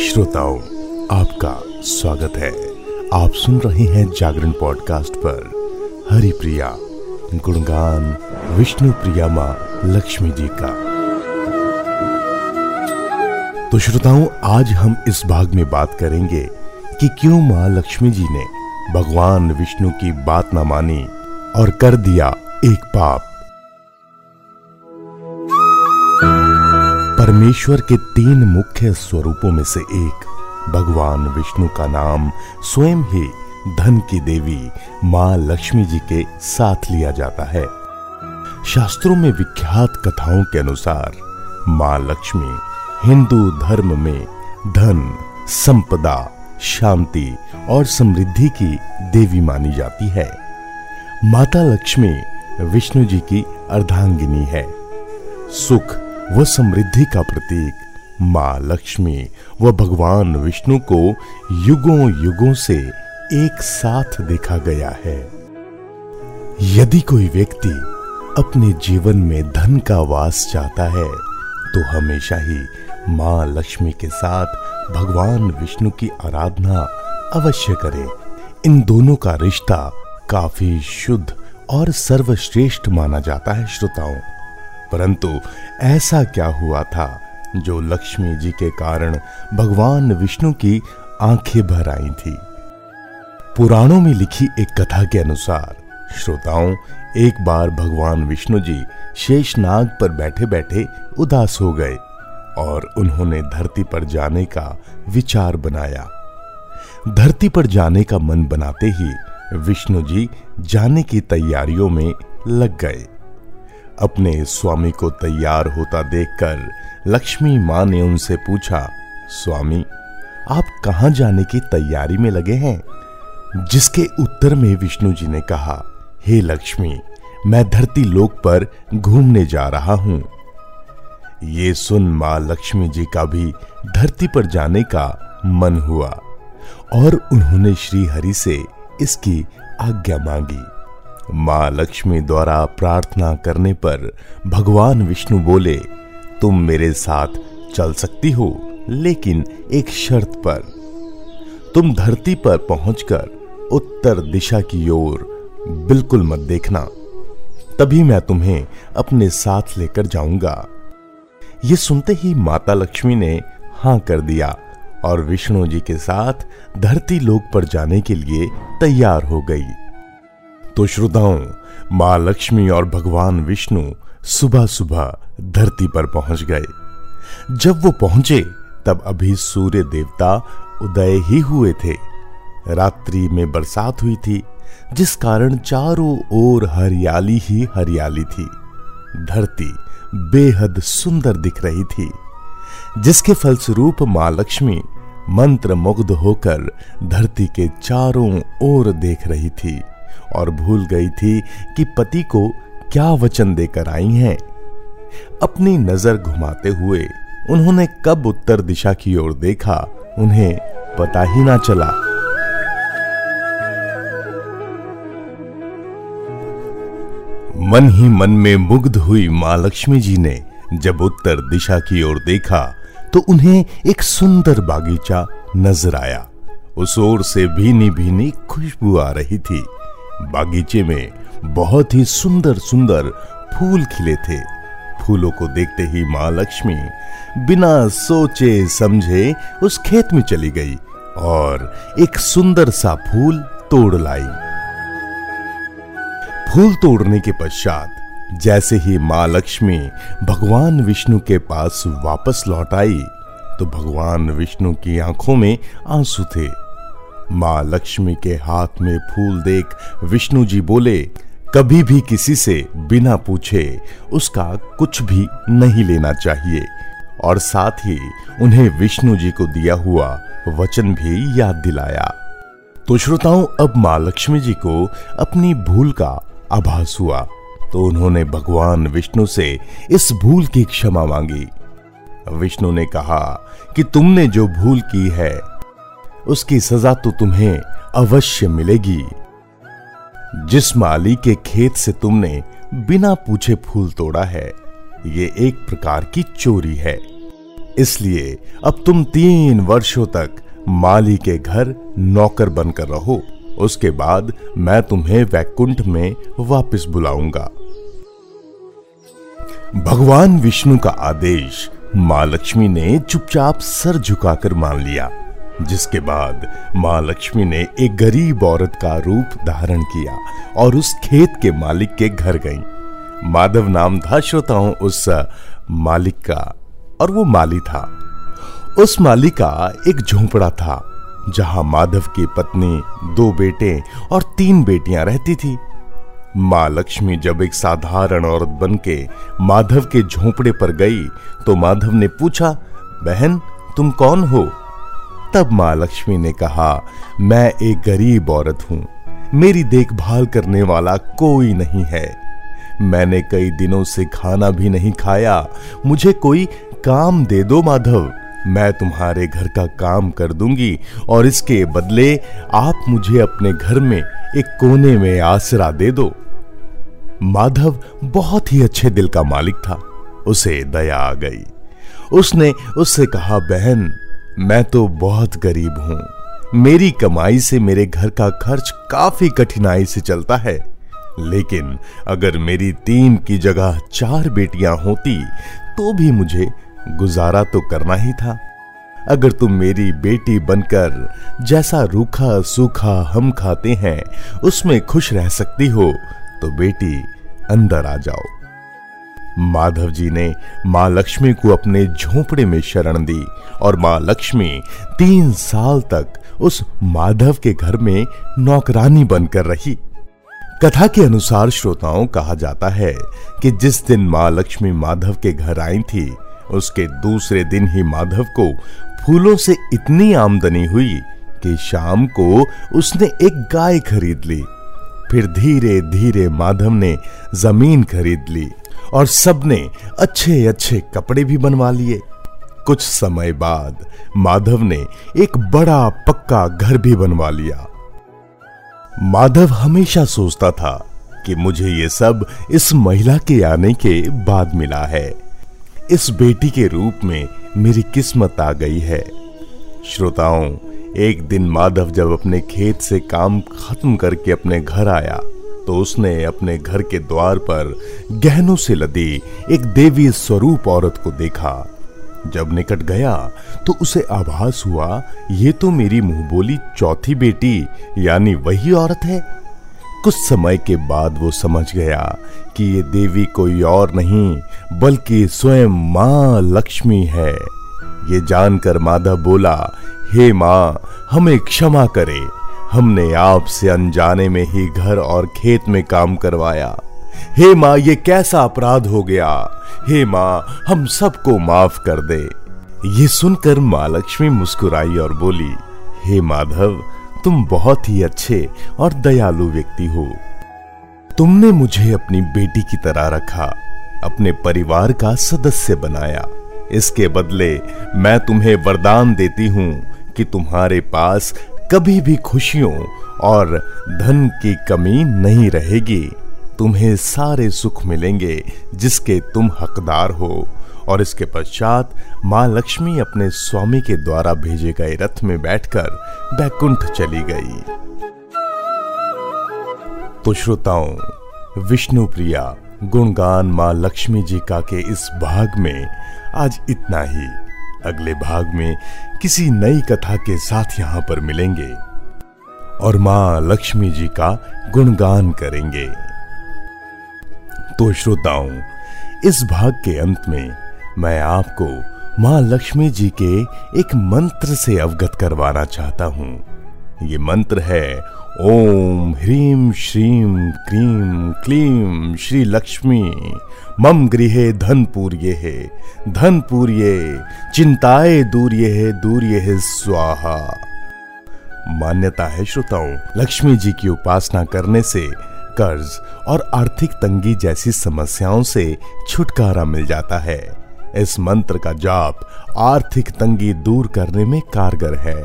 श्रोताओं, आपका स्वागत है। आप सुन रहे हैं जागरण पॉडकास्ट पर। हरि प्रिया गुणगान विष्णु प्रिया माँ लक्ष्मी जी का। तो श्रोताओं, आज हम इस भाग में बात करेंगे कि क्यों माँ लक्ष्मी जी ने भगवान विष्णु की बात ना मानी और कर दिया एक पाप। परमेश्वर के तीन मुख्य स्वरूपों में से एक, भगवान विष्णु का नाम स्वयं ही धन की देवी माँ लक्ष्मी जी के साथ लिया जाता है। शास्त्रों में विख्यात कथाओं के अनुसार माँ लक्ष्मी हिंदू धर्म में धन, संपदा, शांति और समृद्धि की देवी मानी जाती है। माता लक्ष्मी विष्णु जी की अर्धांगिनी है। सुख व समृद्धि का प्रतीक, माँ लक्ष्मी व भगवान विष्णु को युगों युगों से एक साथ देखा गया है। यदि कोई व्यक्ति अपने जीवन में धन का वास चाहता है तो हमेशा ही माँ लक्ष्मी के साथ भगवान विष्णु की आराधना अवश्य करें। इन दोनों का रिश्ता काफ़ी शुद्ध और सर्वश्रेष्ठ माना जाता है, श्रोताओं। परंतु ऐसा क्या हुआ था जो लक्ष्मी जी के कारण भगवान विष्णु की आँखें भर आई थी? पुराणों में लिखी एक कथा के अनुसार श्रोताओं, एक बार भगवान विष्णु जी शेषनाग पर बैठे बैठे उदास हो गए और उन्होंने धरती पर जाने का विचार बनाया। धरती पर जाने का मन बनाते ही विष्णु जी जाने की तैयारियों में लग गए। अपने स्वामी को तैयार होता देखकर लक्ष्मी माँ ने उनसे पूछा, स्वामी, आप कहाँ जाने की तैयारी में लगे हैं? जिसके उत्तर में विष्णु जी ने कहा, हे लक्ष्मी, मैं धरती लोक पर घूमने जा रहा हूँ। ये सुन माँ लक्ष्मी जी का भी धरती पर जाने का मन हुआ और उन्होंने श्री हरि से इसकी आज्ञा मांगी। माँ लक्ष्मी द्वारा प्रार्थना करने पर भगवान विष्णु बोले, तुम मेरे साथ चल सकती हो, लेकिन एक शर्त पर। तुम धरती पर पहुंचकर उत्तर दिशा की ओर बिल्कुल मत देखना। तभी मैं तुम्हें अपने साथ लेकर जाऊँगा। ये सुनते ही माता लक्ष्मी ने हाँ कर दिया और विष्णु जी के साथ धरती लोक पर जाने के लिए तैयार हो गई। तो श्रोताओं, माँ लक्ष्मी और भगवान विष्णु सुबह सुबह धरती पर पहुँच गए। जब वो पहुँचे, तब अभी सूर्य देवता उदय ही हुए थे। रात्रि में बरसात हुई थी, जिस कारण चारों ओर हरियाली ही हरियाली थी। धरती बेहद सुंदर दिख रही थी, जिसके फलस्वरूप माँ लक्ष्मी मंत्र मुग्ध होकर धरती के चारों ओर देख रही थी। और भूल गई थी कि पति को क्या वचन देकर आई हैं। अपनी नज़र घुमाते हुए उन्होंने कब उत्तर दिशा की ओर देखा, उन्हें पता ही ना चला। मन ही मन में मुग्ध हुई माँ लक्ष्मी जी ने जब उत्तर दिशा की ओर देखा तो उन्हें एक सुंदर बागीचा नज़र आया। उस ओर से भीनी भीनी खुशबू आ रही थी। बागीचे में बहुत ही सुंदर सुंदर फूल खिले थे। फूलों को देखते ही माँ लक्ष्मी बिना सोचे समझे उस खेत में चली गई और एक सुंदर सा फूल तोड़ लाई। फूल तोड़ने के पश्चात जैसे ही माँ लक्ष्मी भगवान विष्णु के पास वापस लौट आई तो भगवान विष्णु की आँखों में आँसू थे। माँ लक्ष्मी के हाथ में फूल देख विष्णु जी बोले, कभी भी किसी से बिना पूछे उसका कुछ भी नहीं लेना चाहिए। और साथ ही उन्हें विष्णु जी को दिया हुआ वचन भी याद दिलाया। तो श्रोताओं, अब माँ लक्ष्मी जी को अपनी भूल का आभास हुआ। तो उन्होंने भगवान विष्णु से इस भूल की क्षमा मांगी। विष्णु ने कहा कि तुमने जो भूल की है उसकी सजा तो तुम्हें अवश्य मिलेगी। जिस माली के खेत से तुमने बिना पूछे फूल तोड़ा है, ये एक प्रकार की चोरी है। इसलिए अब तुम तीन वर्षों तक माली के घर नौकर बनकर रहो। उसके बाद मैं तुम्हें वैकुंठ में वापस बुलाऊँगा। भगवान विष्णु का आदेश, माँ लक्ष्मी ने चुपचाप सर झुकाकर मान लिया। जिसके बाद माँ लक्ष्मी ने एक गरीब औरत का रूप धारण किया और उस खेत के मालिक के घर गई। माधव नाम था श्रोताओं उस मालिक का और वो माली था। उस माली का एक झोंपड़ा था जहाँ माधव की पत्नी, दो बेटे और तीन बेटियाँ रहती थी। माँ लक्ष्मी जब एक साधारण औरत बनके माधव के झोंपड़े पर गई तो माधव ने पूछा, बहन, तुम कौन हो? तब माँ लक्ष्मी ने कहा, मैं एक गरीब औरत हूँ। मेरी देखभाल करने वाला कोई नहीं है। मैंने कई दिनों से खाना भी नहीं खाया। मुझे कोई काम दे दो, माधव। मैं तुम्हारे घर का काम कर दूँगी और इसके बदले आप मुझे अपने घर में एक कोने में आसरा दे दो। माधव बहुत ही अच्छे दिल का मालिक था। उसे दया आ गई। उसने उससे कहा, बहन मैं तो बहुत गरीब हूँ। मेरी कमाई से मेरे घर का खर्च काफ़ी कठिनाई से चलता है। लेकिन अगर मेरी तीन की जगह चार बेटियाँ होती तो भी मुझे गुजारा तो करना ही था। अगर तुम मेरी बेटी बनकर जैसा रूखा सूखा हम खाते हैं, उसमें खुश रह सकती हो तो बेटी अंदर आ जाओ। माधव जी ने माँ लक्ष्मी को अपने झोंपड़े में शरण दी और माँ लक्ष्मी तीन साल तक उस माधव के घर में नौकरानी बनकर रही। कथा के अनुसार श्रोताओं, कहा जाता है कि जिस दिन माँ लक्ष्मी माधव के घर आई थी, उसके दूसरे दिन ही माधव को फूलों से इतनी आमदनी हुई कि शाम को उसने एक गाय खरीद ली। फिर धीरे धीरे माधव ने ज़मीन खरीद ली। और सबने अच्छे अच्छे कपड़े भी बनवा लिए। कुछ समय बाद माधव ने एक बड़ा पक्का घर भी बनवा लिया। माधव हमेशा सोचता था कि मुझे ये सब इस महिला के आने के बाद मिला है। इस बेटी के रूप में मेरी किस्मत आ गई है। श्रोताओं, एक दिन माधव जब अपने खेत से काम खत्म करके अपने घर आया तो उसने अपने घर के द्वार पर गहनों से लदी एक देवी स्वरूप औरत को देखा। जब निकट गया तो उसे आभास हुआ, ये तो मेरी मुँह बोली चौथी बेटी, यानी वही औरत है? कुछ समय के बाद वो समझ गया कि ये देवी कोई और नहीं, बल्कि स्वयं माँ लक्ष्मी है। ये जानकर माधव बोला, हे माँ, हमें क्षमा करे। हमने आपसे अनजाने में ही घर और खेत में काम करवाया। हे माँ, ये कैसा अपराध हो गया? हे माँ, हम सबको माफ़ कर दे। ये सुनकर माँ लक्ष्मी मुस्कुराई और बोली, हे माधव, तुम बहुत ही अच्छे और दयालु व्यक्ति हो। तुमने मुझे अपनी बेटी की तरह रखा, अपने परिवार का सदस्य बनाया। इसके बदले मैं तुम्हें वरदान देती हूँ कि तुम्हारे पास कभी भी खुशियों और धन की कमी नहीं रहेगी। तुम्हें सारे सुख मिलेंगे जिसके तुम हकदार हो। और इसके पश्चात माँ लक्ष्मी अपने स्वामी के द्वारा भेजे गए रथ में बैठकर बैकुंठ चली गई। तो श्रोताओं, विष्णु प्रिया, गुणगान माँ लक्ष्मी जी का के इस भाग में आज इतना ही। अगले भाग में किसी नई कथा के साथ यहाँ पर मिलेंगे और माँ लक्ष्मी जी का गुणगान करेंगे। तो श्रोताओं, इस भाग के अंत में मैं आपको माँ लक्ष्मी जी के एक मंत्र से अवगत करवाना चाहता हूँ। ये मंत्र है ओम ह्रीम श्रीम क्रीम क्लीम श्री लक्ष्मी। मम गृहे धन पूर्य है धन पूर्य, चिंताए दूर्य है दूर्य है स्वाहा। मान्यता है श्रोताओं, लक्ष्मी जी की उपासना करने से कर्ज और आर्थिक तंगी जैसी समस्याओं से छुटकारा मिल जाता है। इस मंत्र का जाप आर्थिक तंगी दूर करने में कारगर है।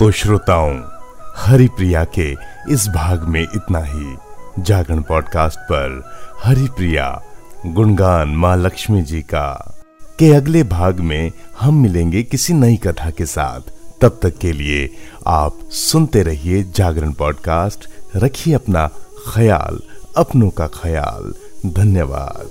तो श्रोताओं हरिप्रिया के इस भाग में इतना ही। जागरण पॉडकास्ट पर हरिप्रिया, गुणगान माँ लक्ष्मी जी का। के अगले भाग में हम मिलेंगे किसी नई कथा के साथ। तब तक के लिए आप सुनते रहिए जागरण पॉडकास्ट। रखिए अपना ख्याल, अपनों का ख्याल। धन्यवाद।